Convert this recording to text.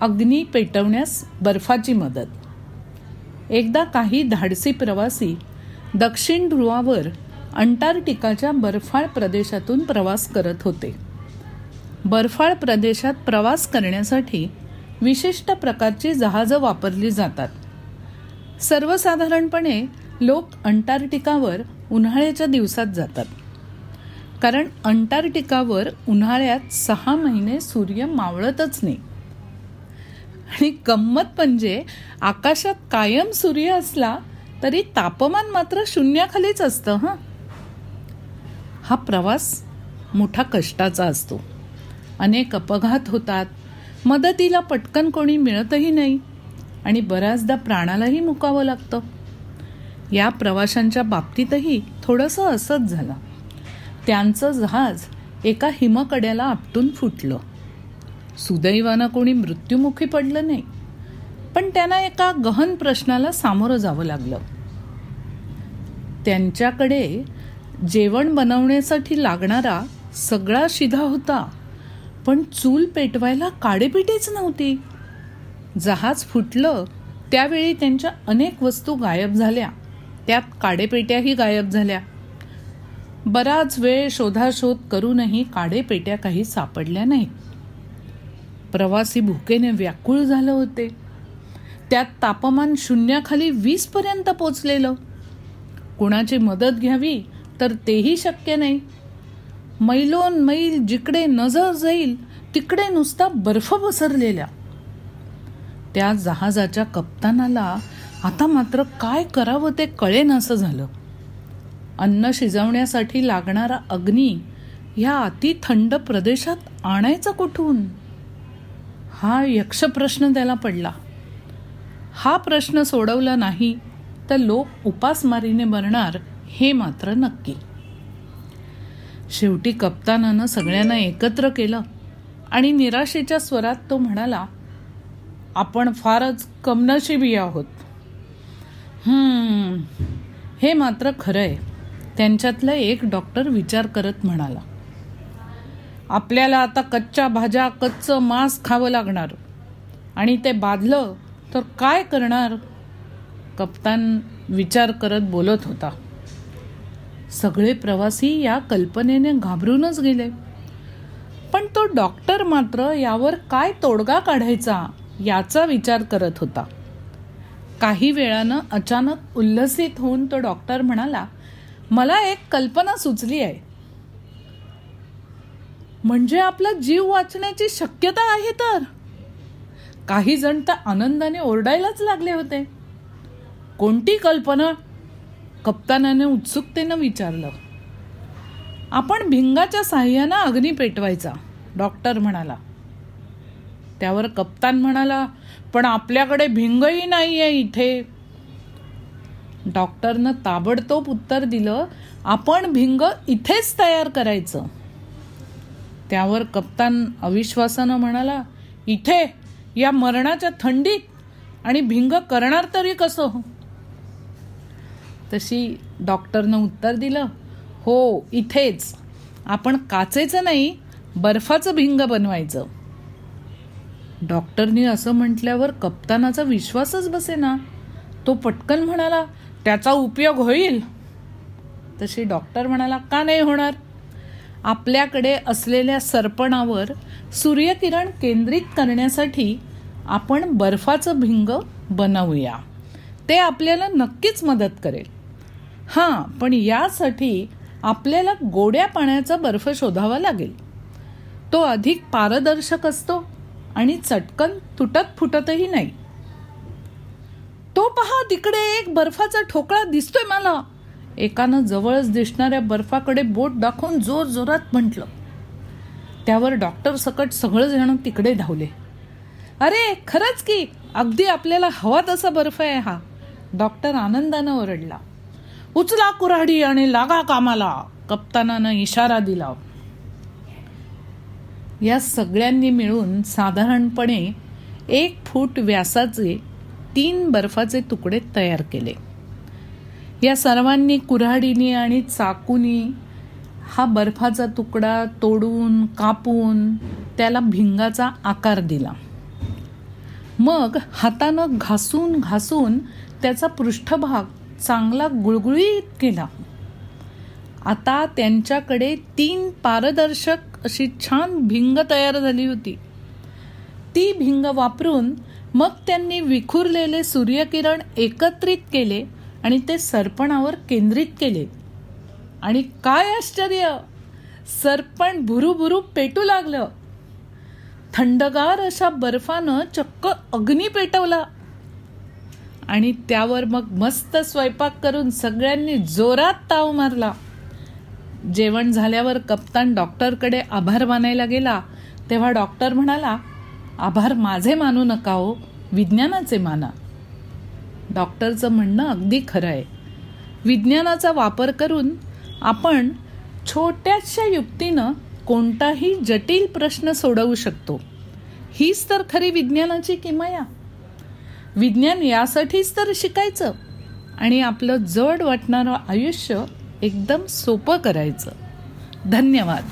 अग्नी पेटवण्यास बर्फाची मदत. एकदा काही धाडसी प्रवासी दक्षिण ध्रुवावर अंटार्क्टिकाच्या बर्फाळ प्रदेशातून प्रवास करत होते. बर्फाळ प्रदेशात प्रवास करण्यासाठी विशिष्ट प्रकारची जहाजं वापरली जातात. सर्वसाधारणपणे लोक अंटार्क्टिकावर उन्हाळ्याच्या दिवसात जातात. कारण अंटार्क्टिकावर उन्हाळ्यात सहा महिने सूर्य मावळतच नाही. आणि गंमत म्हणजे आकाशात कायम सूर्य असला तरी तापमान मात्र शून्याखालीच असतं हां? हा प्रवास मोठा कष्टाचा असतो. अनेक अपघात होतात. मदतीला पटकन कोणी मिळतही नाही आणि बऱ्याचदा प्राणालाही मुकावं लागतं. या प्रवाशांच्या बाबतीतही थोडंसं असंच झालं. त्यांचं जहाज एका हिमकड्याला आपटून फुटलं. सुदैवानं कोणी मृत्युमुखी पडलं नाही. पण त्यांना एका गहन प्रश्नाला सामोरं जावं लागलं. त्यांच्याकडे जेवण बनवण्यासाठी लागणारा सगळा शिधा होता पण चूल पेटवायला काडेपिटीच नव्हती. जहाज फुटलं त्यावेळी त्यांच्या अनेक वस्तू गायब झाल्या. त्यात काडेपेट्याही गायब झाल्या. बराच वेळ शोधाशोध करूनही काडेपेट्या काही सापडल्या नाहीत. प्रवासी भुकेने व्याकुळ झालं होते. त्यात तापमान शून्याखाली वीस पर्यंत पोचलेलं. कुणाची मदत घ्यावी तर तेही शक्य नाही. मैलोन मैल जिकडे नजर जाईल तिकडे नुसता बर्फ पसरलेल्या त्या जहाजाच्या कप्तानाला आता मात्र काय करावं ते कळेनासं झालं. अन्न शिजवण्यासाठी लागणारा अग्नी ह्या अति थंड प्रदेशात आणायचा कुठून? हा यक्षप्रश्न त्याला पडला. हा प्रश्न सोडवला नाही तर लोक उपासमारीने मरणार हे मात्र नक्की. शेवटी कप्तानानं सगळ्यांना एकत्र केलं आणि निराशेच्या स्वरात तो म्हणाला आपण फारच कमनशिबी आहोत. हे मात्र खरं आहे त्यांच्यातलं एक डॉक्टर विचार करत म्हणाला. आपल्याला आता कच्च्या भाज्या कच्चं मांस खावं लागणार. आणि ते बाधलं तर काय करणार? कप्तान विचार करत बोलत होता. सगळे प्रवासी या कल्पनेने घाबरूनच गेले. पण तो डॉक्टर मात्र यावर काय तोडगा काढायचा याचा विचार करत होता. काही वेळानं अचानक उल्लसित होऊन तो डॉक्टर म्हणाला मला एक कल्पना सुचली आहे म्हणजे आपला जीव वाचण्याची शक्यता आहे तर? काही जण तर आनंदाने ओरडायलाच लागले होते. कोणती कल्पना कप्तानाने उत्सुकतेनं विचारलं? आपण भिंगाच्या साह्यानं अग्नी पेटवायचा डॉक्टर म्हणाला. त्यावर कप्तान म्हणाला पण आपल्याकडे भिंगही नाही आहे इथे. डॉक्टरनं ताबडतोब उत्तर दिलं आपण भिंग इथेच तयार करायचं. त्यावर कप्तान अविश्वासानं म्हणाला इथे या मरणाच्या थंडीत आणि भिंग करणार तरी कसं? तशी डॉक्टरनं उत्तर दिलं हो इथेच. आपण काचेचं नाही बर्फाचं भिंग बनवायचं. डॉक्टरनी असं म्हटल्यावर कप्तानाचा विश्वासच बसेना. तो पटकन म्हणाला त्याचा उपयोग होईल. तशी डॉक्टर म्हणाला का नाही होणार? आपल्याकडे असलेल्या सरपणावर सूर्यकिरण केंद्रित करण्यासाठी आपण बर्फाचं भिंग बनवूया. ते आपल्याला नक्कीच मदत करेल. हां पण यासाठी आपल्याला गोड्या पाण्याचा बर्फ शोधावा लागेल. तो अधिक पारदर्शक असतो आणि चटकन तुटत फुटतही नाही. तो पहा तिकडे एक बर्फाचा ठोकळा दिसतोय मला. एकानं जवळच दिसणाऱ्या बर्फाकडे बोट दाखवून जोर जोरात म्हटलं. त्यावर डॉक्टर सकट सगळेजण तिकडे धावले. अरे खरंच की अगदी आपल्याला हवा तसा बर्फ आहे हा डॉक्टर आनंदानं ओरडला. उचला कुऱ्हाडी आणि लागा कामाला कप्तानानं इशारा दिला. या सगळ्यांनी मिळून साधारणपणे एक फूट व्यासाचे तीन बर्फाचे तुकडे तयार केले. या सर्वांनी कुऱ्हाडीने आणि चाकूनी हा बर्फाचा तुकडा तोडून कापून त्याला भिंगाचा आकार दिला. मग हातानं घासून घासून त्याचा पृष्ठभाग चांगला गुळगुळीत केला. आता त्यांच्याकडे तीन पारदर्शक अशी छान भिंग तयार झाली होती. ती भिंग वापरून मग त्यांनी विखुरलेले सूर्यकिरण एकत्रित केले आणि ते सरपणावर केंद्रित केले. आणि काय आश्चर्य! सरपण भुरूभुरू पेटू लागलं. थंडगार अशा बर्फानं चक्क अग्नी पेटवला. आणि त्यावर मग मस्त स्वयंपाक करून सगळ्यांनी जोरात ताव मारला. जेवण झाल्यावर कप्तान डॉक्टरकडे आभार मानायला गेला. तेव्हा डॉक्टर म्हणाला आभार माझे मानू नका हो विज्ञानाचे माना. डॉक्टरचं म्हणणं अगदी खरं आहे. विज्ञानाचा वापर करून आपण छोट्याशा युक्तीनं कोणताही जटिल प्रश्न सोडवू शकतो. हीच तर खरी विज्ञानाची किमया विज्ञान यासाठीच तर शिकायचं आणि आपलं जड वाटणारं आयुष्य एकदम सोपं करायचं. धन्यवाद.